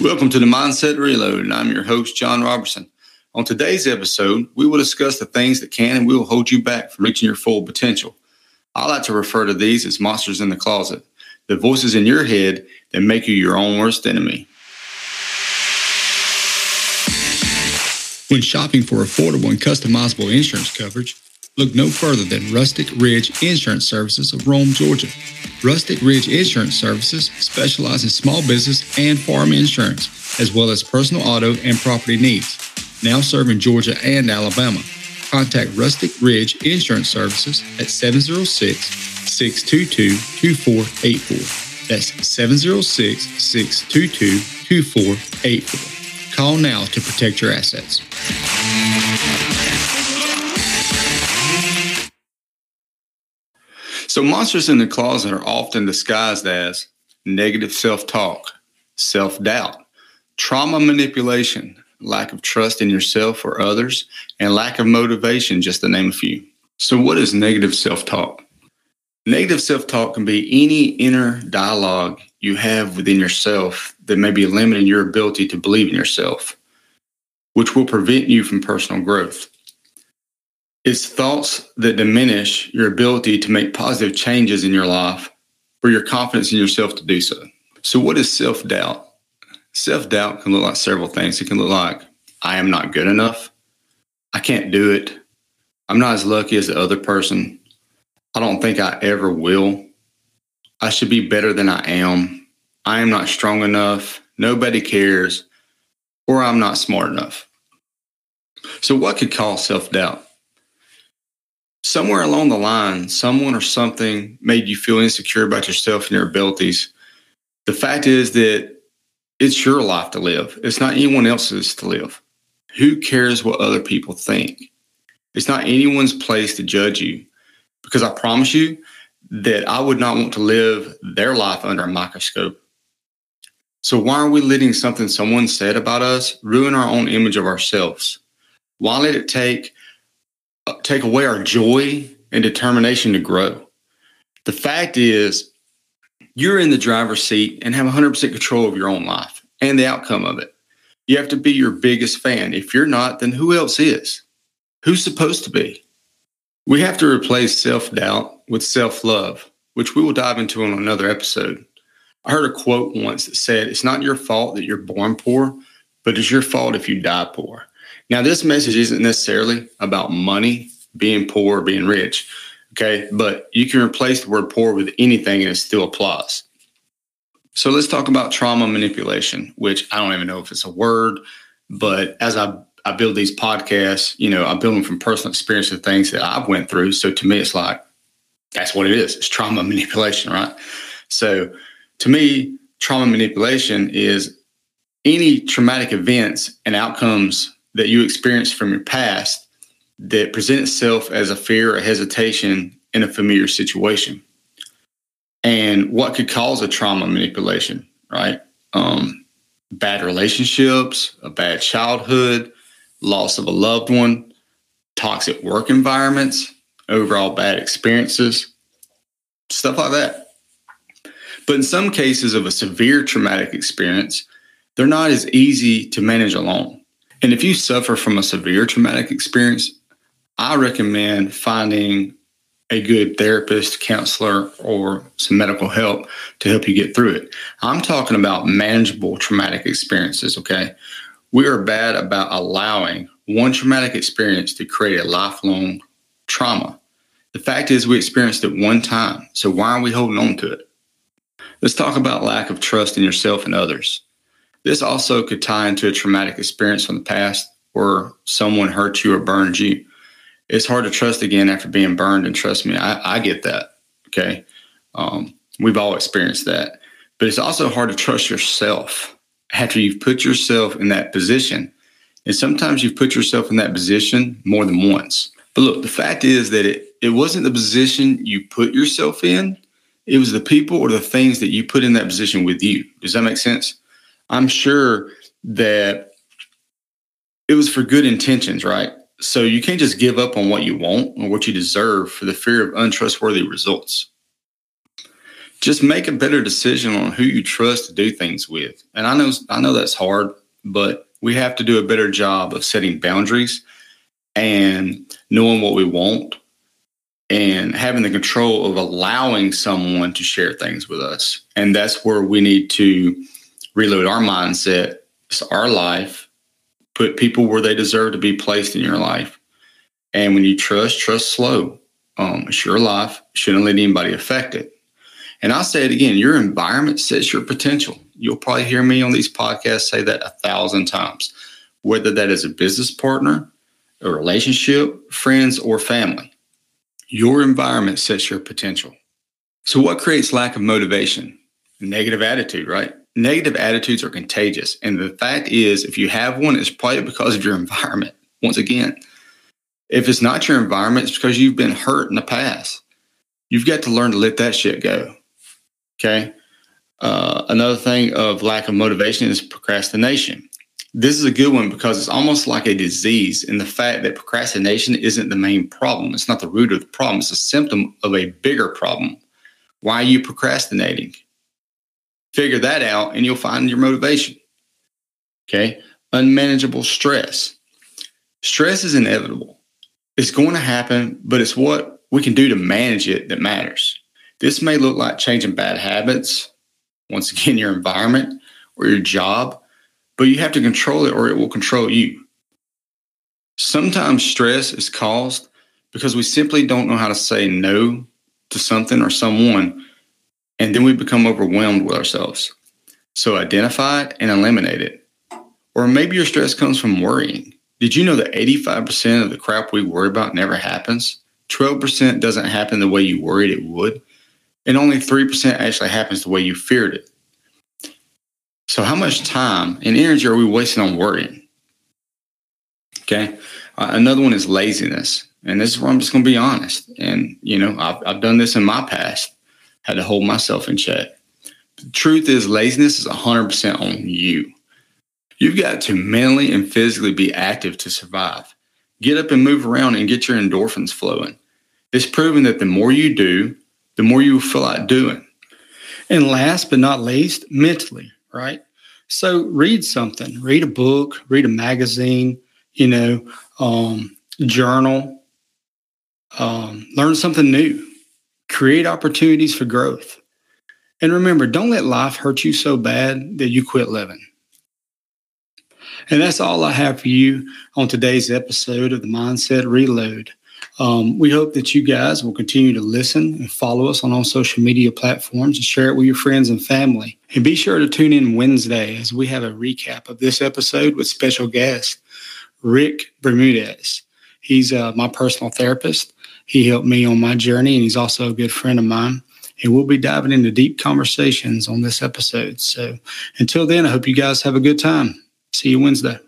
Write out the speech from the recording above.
Welcome to the Mindset Reload, and I'm your host, John Robertson. On today's episode, we will discuss the things that can and will hold you back from reaching your full potential. I like to refer to these as monsters in the closet, the voices in your head that make you your own worst enemy. When shopping for affordable and customizable insurance coverage, look no further than Rustic Ridge Insurance Services of Rome, Georgia. Rustic Ridge Insurance Services specialize in small business and farm insurance, as well as personal auto and property needs. Now serving Georgia and Alabama. Contact Rustic Ridge Insurance Services at 706 622 2484. That's 706 622 2484. Call now to protect your assets. So, monsters in the closet are often disguised as negative self talk, self doubt, trauma manipulation, lack of trust in yourself or others, and lack of motivation, just to name a few. So, what is negative self talk? Negative self talk can be any inner dialogue you have within yourself that may be limiting your ability to believe in yourself, which will prevent you from personal growth. It's thoughts that diminish your ability to make positive changes in your life or your confidence in yourself to do so. So, what is self doubt? Self doubt can look like several things. It can look like, I am not good enough. I can't do it. I'm not as lucky as the other person. I don't think I ever will. I should be better than I am. I am not strong enough. Nobody cares. Or I'm not smart enough. So, what could cause self doubt? Somewhere along the line, someone or something made you feel insecure about yourself and your abilities. The fact is that it's your life to live, it's not anyone else's to live. Who cares what other people think? It's not anyone's place to judge you because I promise you that I would not want to live their life under a microscope. So, why are we letting something someone said about us ruin our own image of ourselves? Why let it take Uh, take away our joy and determination to grow. The fact is, you're in the driver's seat and have 100% control of your own life and the outcome of it. You have to be your biggest fan. If you're not, then who else is? Who's supposed to be? We have to replace self doubt with self love, which we will dive into in another episode. I heard a quote once that said, It's not your fault that you're born poor, but it's your fault if you die poor. Now, this message isn't necessarily about money, being poor, being rich. Okay. But you can replace the word poor with anything and it still applies. So let's talk about trauma manipulation, which I don't even know if it's a word, but as I, I build these podcasts, you know, I build them from personal experience of things that I've went through. So to me, it's like, that's what it is. It's trauma manipulation, right? So to me, trauma manipulation is any traumatic events and outcomes that you experienced from your past that present itself as a fear or hesitation in a familiar situation. And what could cause a trauma manipulation, right? Um, bad relationships, a bad childhood, loss of a loved one, toxic work environments, overall bad experiences, stuff like that. But in some cases of a severe traumatic experience, they're not as easy to manage alone. And if you suffer from a severe traumatic experience, I recommend finding a good therapist, counselor, or some medical help to help you get through it. I'm talking about manageable traumatic experiences, okay? We are bad about allowing one traumatic experience to create a lifelong trauma. The fact is, we experienced it one time, so why are we holding on to it? Let's talk about lack of trust in yourself and others. This also could tie into a traumatic experience from the past where someone hurt you or burned you. It's hard to trust again after being burned, and trust me, I, I get that. Okay. Um, we've all experienced that. But it's also hard to trust yourself after you've put yourself in that position. And sometimes you've put yourself in that position more than once. But look, the fact is that it, it wasn't the position you put yourself in, it was the people or the things that you put in that position with you. Does that make sense? I'm sure that it was for good intentions, right? So you can't just give up on what you want or what you deserve for the fear of untrustworthy results. just make a better decision on who you trust to do things with. And I know I know that's hard, but we have to do a better job of setting boundaries and knowing what we want and having the control of allowing someone to share things with us. And that's where we need to reload our mindset, it's our life, put people where they deserve to be placed in your life. And when you trust, trust slow. Um, it's your life. Shouldn't let anybody affect it. And I'll say it again your environment sets your potential. You'll probably hear me on these podcasts say that a thousand times, whether that is a business partner, a relationship, friends, or family. Your environment sets your potential. So, what creates lack of motivation? Negative attitude, right? Negative attitudes are contagious. And the fact is, if you have one, it's probably because of your environment. Once again, if it's not your environment, it's because you've been hurt in the past. You've got to learn to let that shit go. Okay. Uh, another thing of lack of motivation is procrastination. This is a good one because it's almost like a disease in the fact that procrastination isn't the main problem. It's not the root of the problem, it's a symptom of a bigger problem. Why are you procrastinating? Figure that out and you'll find your motivation. Okay. Unmanageable stress. Stress is inevitable. It's going to happen, but it's what we can do to manage it that matters. This may look like changing bad habits, once again, your environment or your job, but you have to control it or it will control you. Sometimes stress is caused because we simply don't know how to say no to something or someone, and then we become overwhelmed with ourselves. So identify it and eliminate it. Or maybe your stress comes from worrying. Did you know that 85% of the crap we worry about never happens? 12% doesn't happen the way you worried it would and only 3% actually happens the way you feared it. So, how much time and energy are we wasting on worrying? Okay. Uh, another one is laziness. And this is where I'm just going to be honest. And, you know, I've, I've done this in my past, had to hold myself in check. The truth is, laziness is 100% on you. You've got to mentally and physically be active to survive. Get up and move around and get your endorphins flowing. It's proven that the more you do, the more you feel like doing. And last but not least, mentally, right? So read something, read a book, read a magazine, you know, um, journal, um, learn something new, create opportunities for growth. And remember, don't let life hurt you so bad that you quit living. And that's all I have for you on today's episode of the Mindset Reload. Um, we hope that you guys will continue to listen and follow us on all social media platforms and share it with your friends and family. And be sure to tune in Wednesday as we have a recap of this episode with special guest Rick Bermudez. He's uh, my personal therapist. He helped me on my journey, and he's also a good friend of mine. And we'll be diving into deep conversations on this episode. So until then, I hope you guys have a good time. See you Wednesday.